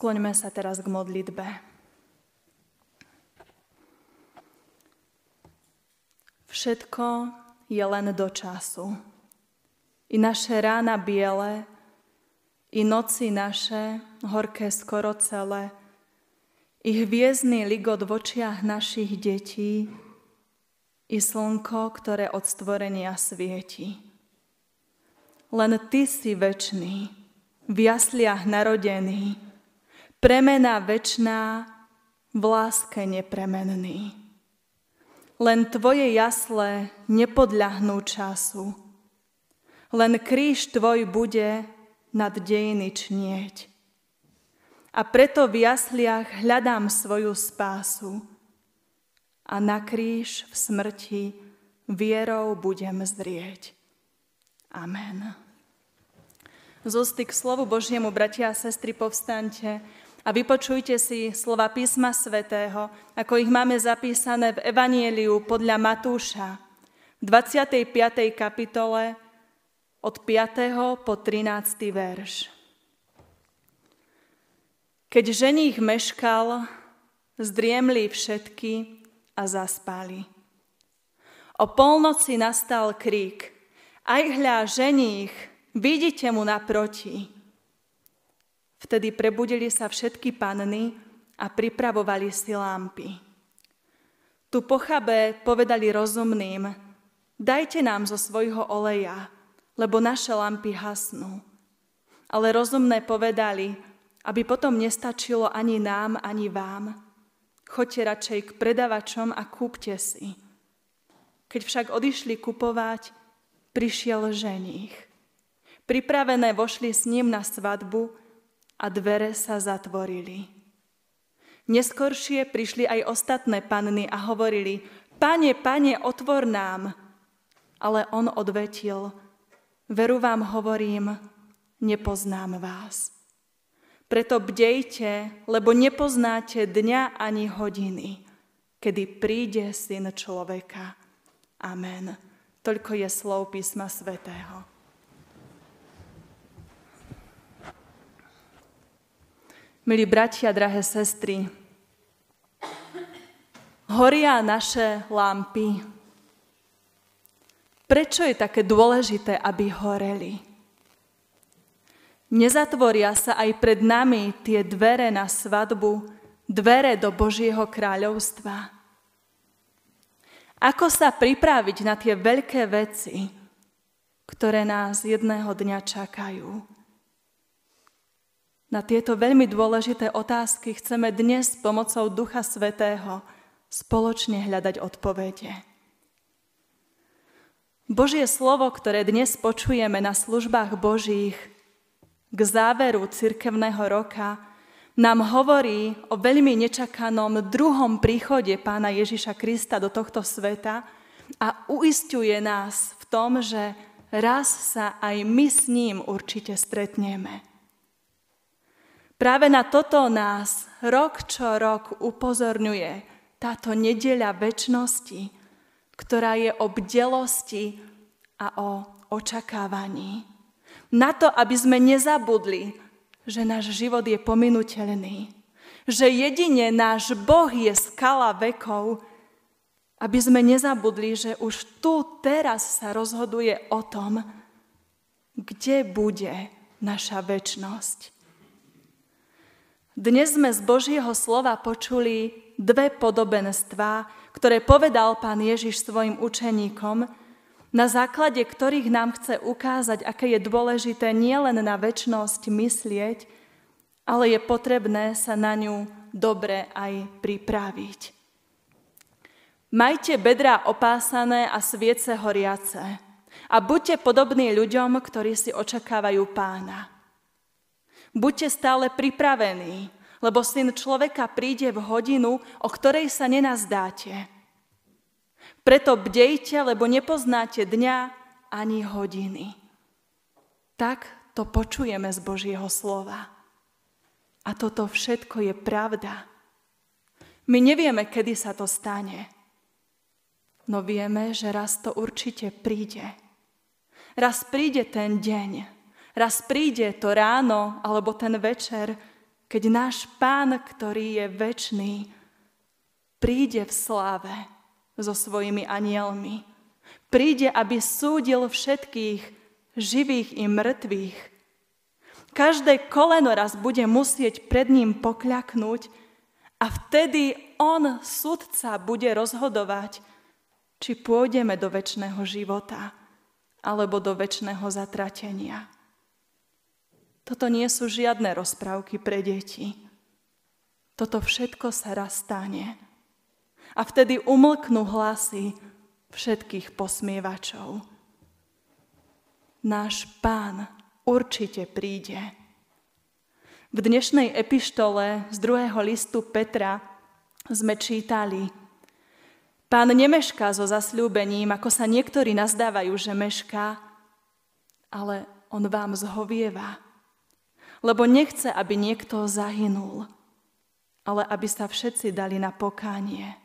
Skloňme sa teraz k modlitbe. Všetko je len do času. I naše rána biele, i noci naše, horké skoro celé, i hviezdny ligot v očiach našich detí, i slnko, ktoré od stvorenia svieti. Len Ty si večný, v jasliach narodený, premena večná, v láske nepremenný. Len Tvoje jasle nepodľahnú času, len kríž Tvoj bude nad dejiny čnieť. A preto v jasliach hľadám svoju spásu a na kríž v smrti vierou budem zrieť. Amen. Zosty k slovu Božiemu, bratia a sestry, povstaňte a vypočujte si slova písma svätého, ako ich máme zapísané v Evanieliu podľa Matúša v 25. kapitole od 5. po 13. verš. Keď ženích meškal, zdriemli všetky a zaspali. O polnoci nastal krík. Aj hľa, ženích, vidíte mu naproti. Vtedy prebudili sa všetky panny a pripravovali si lámpy. Tu pochabé povedali rozumným, dajte nám zo svojho oleja, lebo naše lampy hasnú. Ale rozumné povedali, aby potom nestačilo ani nám, ani vám. Choďte radšej k predavačom a kúpte si. Keď však odišli kupovať, prišiel ženích. Pripravené vošli s ním na svadbu a dvere sa zatvorili. Neskoršie prišli aj ostatné panny a hovorili, Pane, pane, otvor nám. Ale on odvetil, Veru vám hovorím, nepoznám vás. Preto bdejte, lebo nepoznáte dňa ani hodiny, kedy príde Syn človeka. Amen. Toľko je slov písma svätého. Milí bratia, drahé sestry, horia naše lampy, Prečo je také dôležité, aby horeli? Nezatvoria sa aj pred nami tie dvere na svadbu, dvere do Božieho kráľovstva? Ako sa pripraviť na tie veľké veci, ktoré nás jedného dňa čakajú? Na tieto veľmi dôležité otázky chceme dnes pomocou Ducha Svetého spoločne hľadať odpovede. Božie slovo, ktoré dnes počujeme na službách Božích k záveru cirkevného roka, nám hovorí o veľmi nečakanom druhom príchode pána Ježiša Krista do tohto sveta a uistuje nás v tom, že raz sa aj my s ním určite stretneme. Práve na toto nás rok čo rok upozorňuje táto nedeľa väčšnosti, ktorá je o bdelosti a o očakávaní. Na to, aby sme nezabudli, že náš život je pominuteľný, že jedine náš Boh je skala vekov, aby sme nezabudli, že už tu teraz sa rozhoduje o tom, kde bude naša väčnosť. Dnes sme z Božieho slova počuli dve podobenstvá, ktoré povedal pán Ježiš svojim učeníkom, na základe ktorých nám chce ukázať, aké je dôležité nielen na väčnosť myslieť, ale je potrebné sa na ňu dobre aj pripraviť. Majte bedrá opásané a sviece horiace a buďte podobní ľuďom, ktorí si očakávajú pána. Buďte stále pripravení, lebo syn človeka príde v hodinu, o ktorej sa nenazdáte. Preto bdejte, lebo nepoznáte dňa ani hodiny. Tak to počujeme z Božieho slova. A toto všetko je pravda. My nevieme, kedy sa to stane. No vieme, že raz to určite príde. Raz príde ten deň. Raz príde to ráno alebo ten večer, keď náš pán, ktorý je väčší, príde v sláve so svojimi anielmi. Príde, aby súdil všetkých živých i mŕtvych. Každé koleno raz bude musieť pred ním pokľaknúť a vtedy on, sudca, bude rozhodovať, či pôjdeme do väčšného života alebo do väčšného zatratenia. Toto nie sú žiadne rozprávky pre deti. Toto všetko sa raz stane. A vtedy umlknú hlasy všetkých posmievačov. Náš pán určite príde. V dnešnej epištole z druhého listu Petra sme čítali Pán nemešká so zasľúbením, ako sa niektorí nazdávajú, že mešká, ale on vám zhovieva, lebo nechce, aby niekto zahynul, ale aby sa všetci dali na pokánie.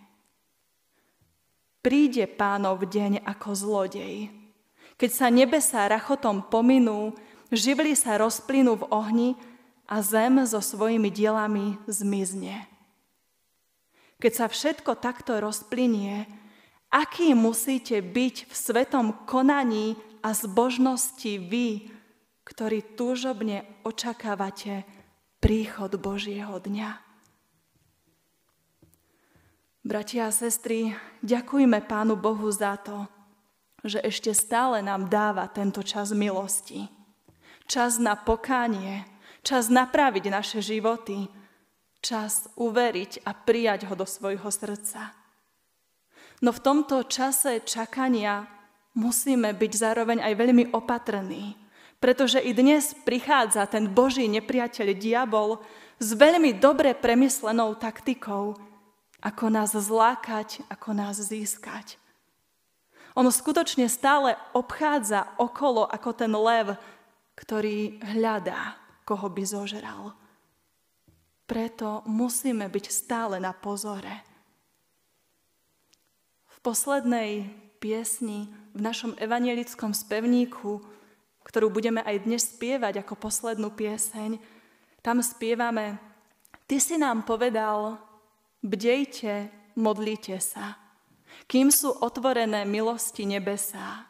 Príde pánov deň ako zlodej. Keď sa nebesá rachotom pominú, živly sa rozplynú v ohni a zem so svojimi dielami zmizne. Keď sa všetko takto rozplynie, aký musíte byť v svetom konaní a zbožnosti vy, ktorí túžobne očakávate príchod Božieho dňa. Bratia a sestry, ďakujme Pánu Bohu za to, že ešte stále nám dáva tento čas milosti. Čas na pokánie, čas napraviť naše životy, čas uveriť a prijať ho do svojho srdca. No v tomto čase čakania musíme byť zároveň aj veľmi opatrní, pretože i dnes prichádza ten Boží nepriateľ diabol s veľmi dobre premyslenou taktikou, ako nás zlákať, ako nás získať. On skutočne stále obchádza okolo ako ten lev, ktorý hľadá, koho by zožral. Preto musíme byť stále na pozore. V poslednej piesni v našom evanielickom spevníku, ktorú budeme aj dnes spievať ako poslednú pieseň, tam spievame Ty si nám povedal, Bdejte, modlite sa, kým sú otvorené milosti nebesá.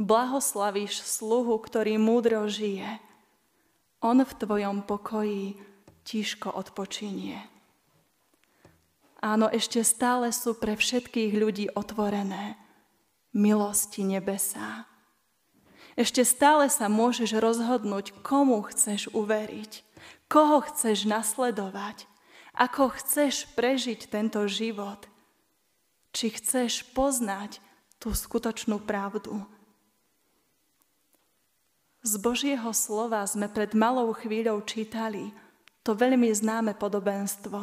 Blahoslavíš sluhu, ktorý múdro žije. On v tvojom pokoji tiško odpočinie. Áno, ešte stále sú pre všetkých ľudí otvorené milosti nebesá. Ešte stále sa môžeš rozhodnúť, komu chceš uveriť, koho chceš nasledovať, ako chceš prežiť tento život? Či chceš poznať tú skutočnú pravdu? Z Božieho slova sme pred malou chvíľou čítali to veľmi známe podobenstvo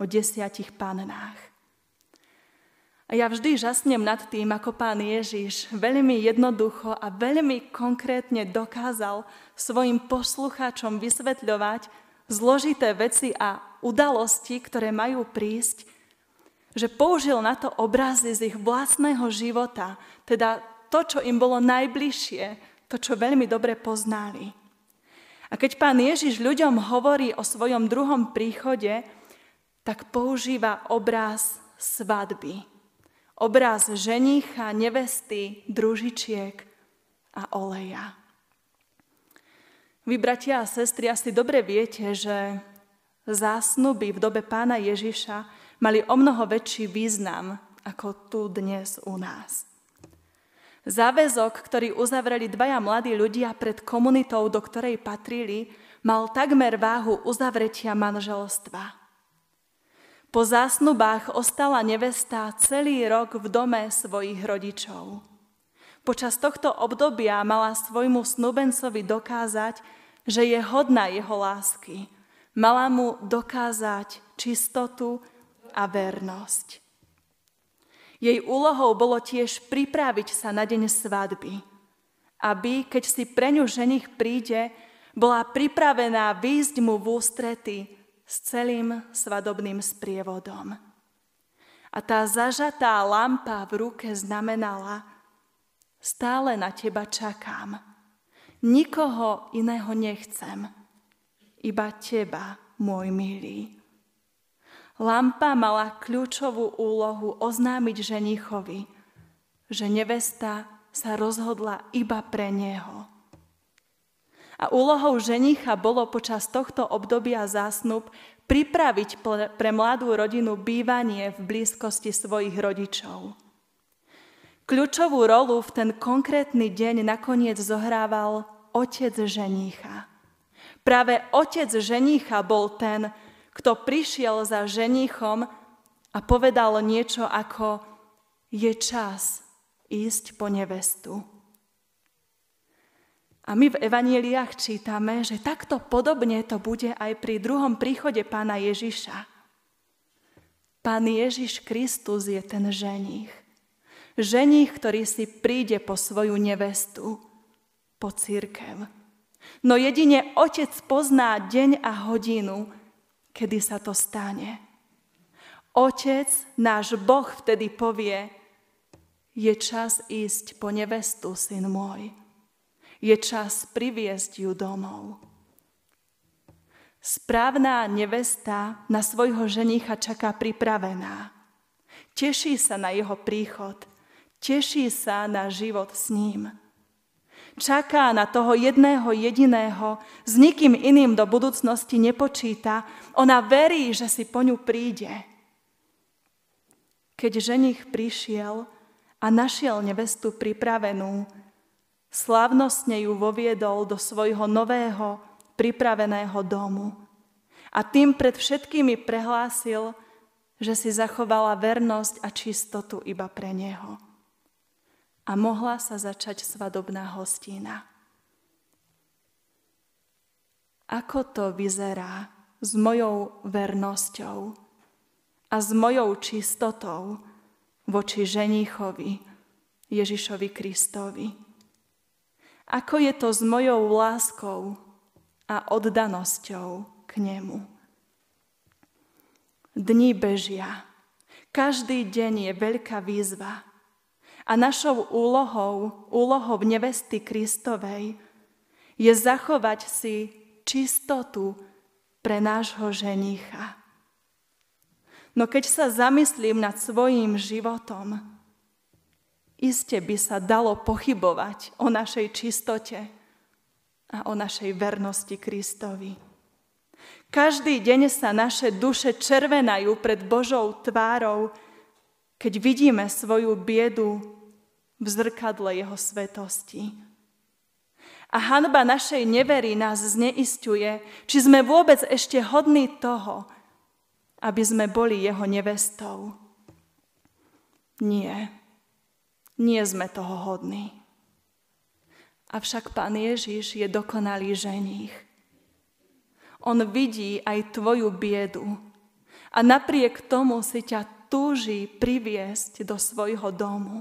o desiatich pannách. A ja vždy žasnem nad tým, ako pán Ježiš veľmi jednoducho a veľmi konkrétne dokázal svojim poslucháčom vysvetľovať zložité veci a udalosti, ktoré majú prísť, že použil na to obrazy z ich vlastného života, teda to, čo im bolo najbližšie, to, čo veľmi dobre poznali. A keď pán Ježiš ľuďom hovorí o svojom druhom príchode, tak používa obraz svadby. Obraz ženicha, nevesty, družičiek a oleja. Vy, bratia a sestry, asi dobre viete, že zásnuby v dobe pána Ježiša mali o mnoho väčší význam ako tu dnes u nás. Záväzok, ktorý uzavreli dvaja mladí ľudia pred komunitou, do ktorej patrili, mal takmer váhu uzavretia manželstva. Po zásnubách ostala nevesta celý rok v dome svojich rodičov. Počas tohto obdobia mala svojmu snubencovi dokázať, že je hodná jeho lásky Mala mu dokázať čistotu a vernosť. Jej úlohou bolo tiež pripraviť sa na deň svadby, aby, keď si pre ňu ženich príde, bola pripravená výjsť mu v ústrety s celým svadobným sprievodom. A tá zažatá lampa v ruke znamenala, stále na teba čakám. Nikoho iného nechcem iba teba, môj milý. Lampa mala kľúčovú úlohu oznámiť ženichovi, že nevesta sa rozhodla iba pre neho. A úlohou ženicha bolo počas tohto obdobia zásnub pripraviť pre mladú rodinu bývanie v blízkosti svojich rodičov. Kľúčovú rolu v ten konkrétny deň nakoniec zohrával otec ženicha. Práve otec ženicha bol ten, kto prišiel za ženichom a povedal niečo ako je čas ísť po nevestu. A my v evaníliách čítame, že takto podobne to bude aj pri druhom príchode pána Ježiša. Pán Ježiš Kristus je ten ženich. Ženich, ktorý si príde po svoju nevestu, po církev. No jedine Otec pozná deň a hodinu, kedy sa to stane. Otec, náš Boh vtedy povie, je čas ísť po nevestu, syn môj. Je čas priviesť ju domov. Správna nevesta na svojho ženicha čaká pripravená. Teší sa na jeho príchod. Teší sa na život s ním čaká na toho jedného jediného, s nikým iným do budúcnosti nepočíta, ona verí, že si po ňu príde. Keď ženich prišiel a našiel nevestu pripravenú, slávnostne ju voviedol do svojho nového, pripraveného domu. A tým pred všetkými prehlásil, že si zachovala vernosť a čistotu iba pre neho a mohla sa začať svadobná hostina. Ako to vyzerá s mojou vernosťou a s mojou čistotou voči ženichovi Ježišovi Kristovi? Ako je to s mojou láskou a oddanosťou k nemu? Dni bežia. Každý deň je veľká výzva – a našou úlohou, úlohou nevesty Kristovej, je zachovať si čistotu pre nášho ženicha. No keď sa zamyslím nad svojím životom, iste by sa dalo pochybovať o našej čistote a o našej vernosti Kristovi. Každý deň sa naše duše červenajú pred Božou tvárou, keď vidíme svoju biedu v zrkadle jeho svetosti. A hanba našej nevery nás zneistuje, či sme vôbec ešte hodní toho, aby sme boli jeho nevestou. Nie, nie sme toho hodní. Avšak Pán Ježiš je dokonalý ženích. On vidí aj tvoju biedu a napriek tomu si ťa túži priviesť do svojho domu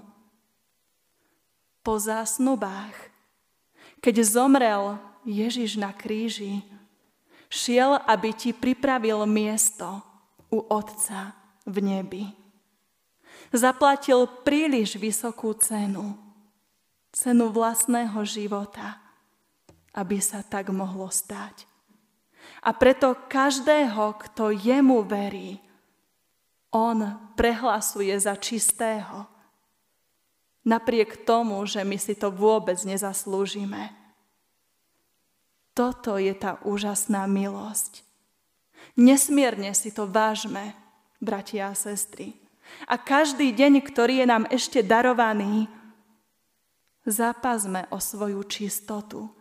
po zásnubách, keď zomrel Ježiš na kríži, šiel, aby ti pripravil miesto u Otca v nebi. Zaplatil príliš vysokú cenu, cenu vlastného života, aby sa tak mohlo stať. A preto každého, kto jemu verí, on prehlasuje za čistého napriek tomu, že my si to vôbec nezaslúžime. Toto je tá úžasná milosť. Nesmierne si to vážme, bratia a sestry. A každý deň, ktorý je nám ešte darovaný, zápasme o svoju čistotu.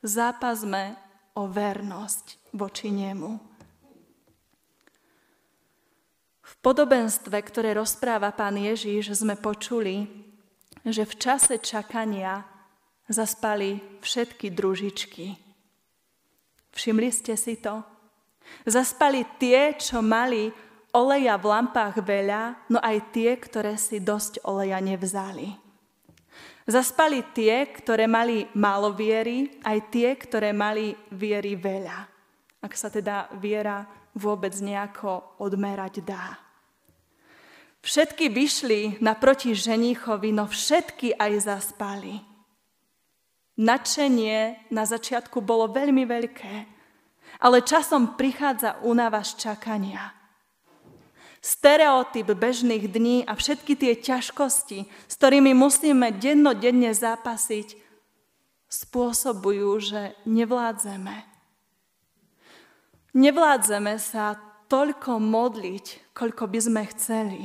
Zápasme o vernosť voči nemu. V podobenstve, ktoré rozpráva pán Ježíš, sme počuli, že v čase čakania zaspali všetky družičky. Všimli ste si to? Zaspali tie, čo mali oleja v lampách veľa, no aj tie, ktoré si dosť oleja nevzali. Zaspali tie, ktoré mali málo viery, aj tie, ktoré mali viery veľa. Ak sa teda viera vôbec nejako odmerať dá. Všetky vyšli naproti ženichovi, no všetky aj zaspali. Načenie na začiatku bolo veľmi veľké, Ale časom prichádza únava z čakania. Stereotyp bežných dní a všetky tie ťažkosti, s ktorými musíme dennodenne zápasiť, spôsobujú, že nevládzeme. Nevládzeme sa toľko modliť, koľko by sme chceli.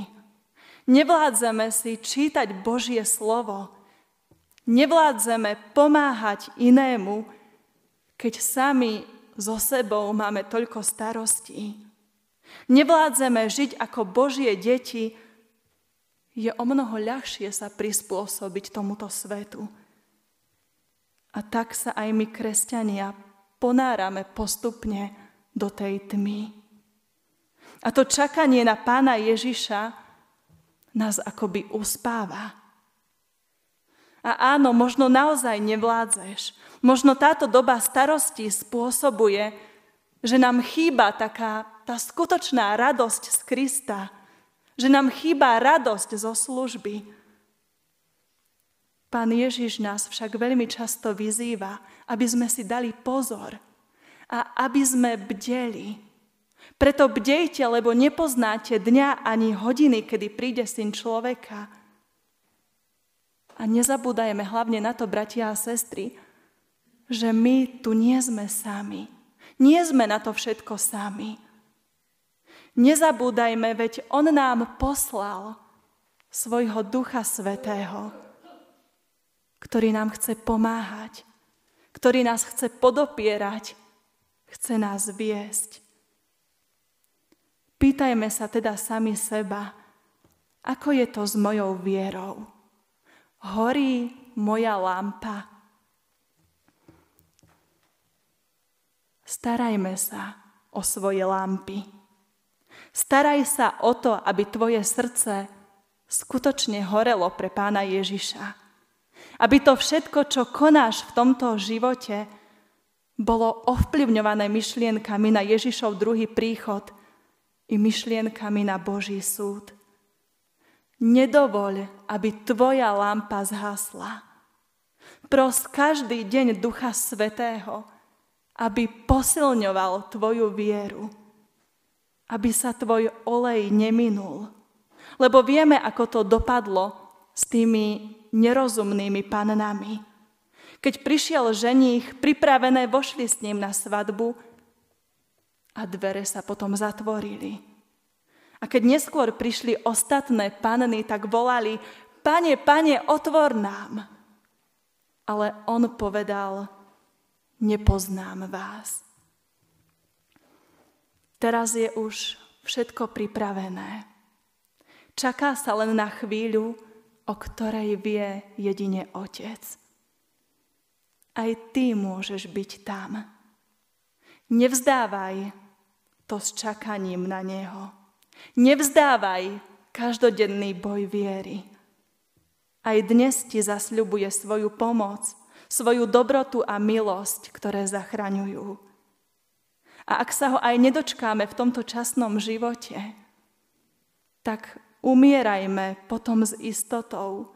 Nevládzeme si čítať Božie slovo. Nevládzeme pomáhať inému, keď sami so sebou máme toľko starostí. Nevládzeme žiť ako Božie deti, je o mnoho ľahšie sa prispôsobiť tomuto svetu. A tak sa aj my, kresťania, ponárame postupne do tej tmy. A to čakanie na pána Ježiša nás akoby uspáva. A áno, možno naozaj nevládzeš. Možno táto doba starosti spôsobuje, že nám chýba taká tá skutočná radosť z Krista, že nám chýba radosť zo služby. Pán Ježiš nás však veľmi často vyzýva, aby sme si dali pozor, a aby sme bdeli. Preto bdejte, lebo nepoznáte dňa ani hodiny, kedy príde syn človeka. A nezabúdajme hlavne na to, bratia a sestry, že my tu nie sme sami. Nie sme na to všetko sami. Nezabúdajme, veď On nám poslal svojho Ducha Svetého, ktorý nám chce pomáhať, ktorý nás chce podopierať, chce nás viesť. Pýtajme sa teda sami seba, ako je to s mojou vierou. Horí moja lampa. Starajme sa o svoje lampy. Staraj sa o to, aby tvoje srdce skutočne horelo pre pána Ježiša. Aby to všetko, čo konáš v tomto živote, bolo ovplyvňované myšlienkami na Ježišov druhý príchod i myšlienkami na Boží súd. Nedovoľ, aby tvoja lampa zhasla. Pros každý deň Ducha Svetého, aby posilňoval tvoju vieru, aby sa tvoj olej neminul. Lebo vieme, ako to dopadlo s tými nerozumnými pannami keď prišiel ženích, pripravené vošli s ním na svadbu a dvere sa potom zatvorili. A keď neskôr prišli ostatné panny, tak volali, pane, pane, otvor nám. Ale on povedal, nepoznám vás. Teraz je už všetko pripravené. Čaká sa len na chvíľu, o ktorej vie jedine Otec aj ty môžeš byť tam. Nevzdávaj to s čakaním na Neho. Nevzdávaj každodenný boj viery. Aj dnes ti zasľubuje svoju pomoc, svoju dobrotu a milosť, ktoré zachraňujú. A ak sa ho aj nedočkáme v tomto časnom živote, tak umierajme potom s istotou,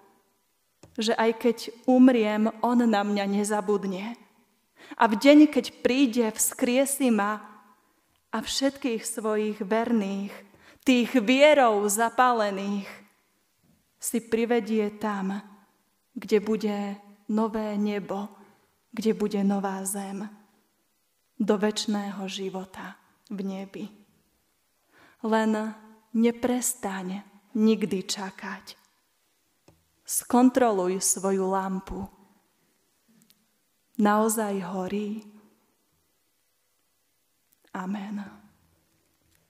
že aj keď umriem, on na mňa nezabudne. A v deň, keď príde, vzkriesi ma a všetkých svojich verných, tých vierov zapálených, si privedie tam, kde bude nové nebo, kde bude nová zem, do väčšného života v nebi. Len neprestaň nikdy čakať. Skontroluj svoju lampu. Naozaj horí. Amen.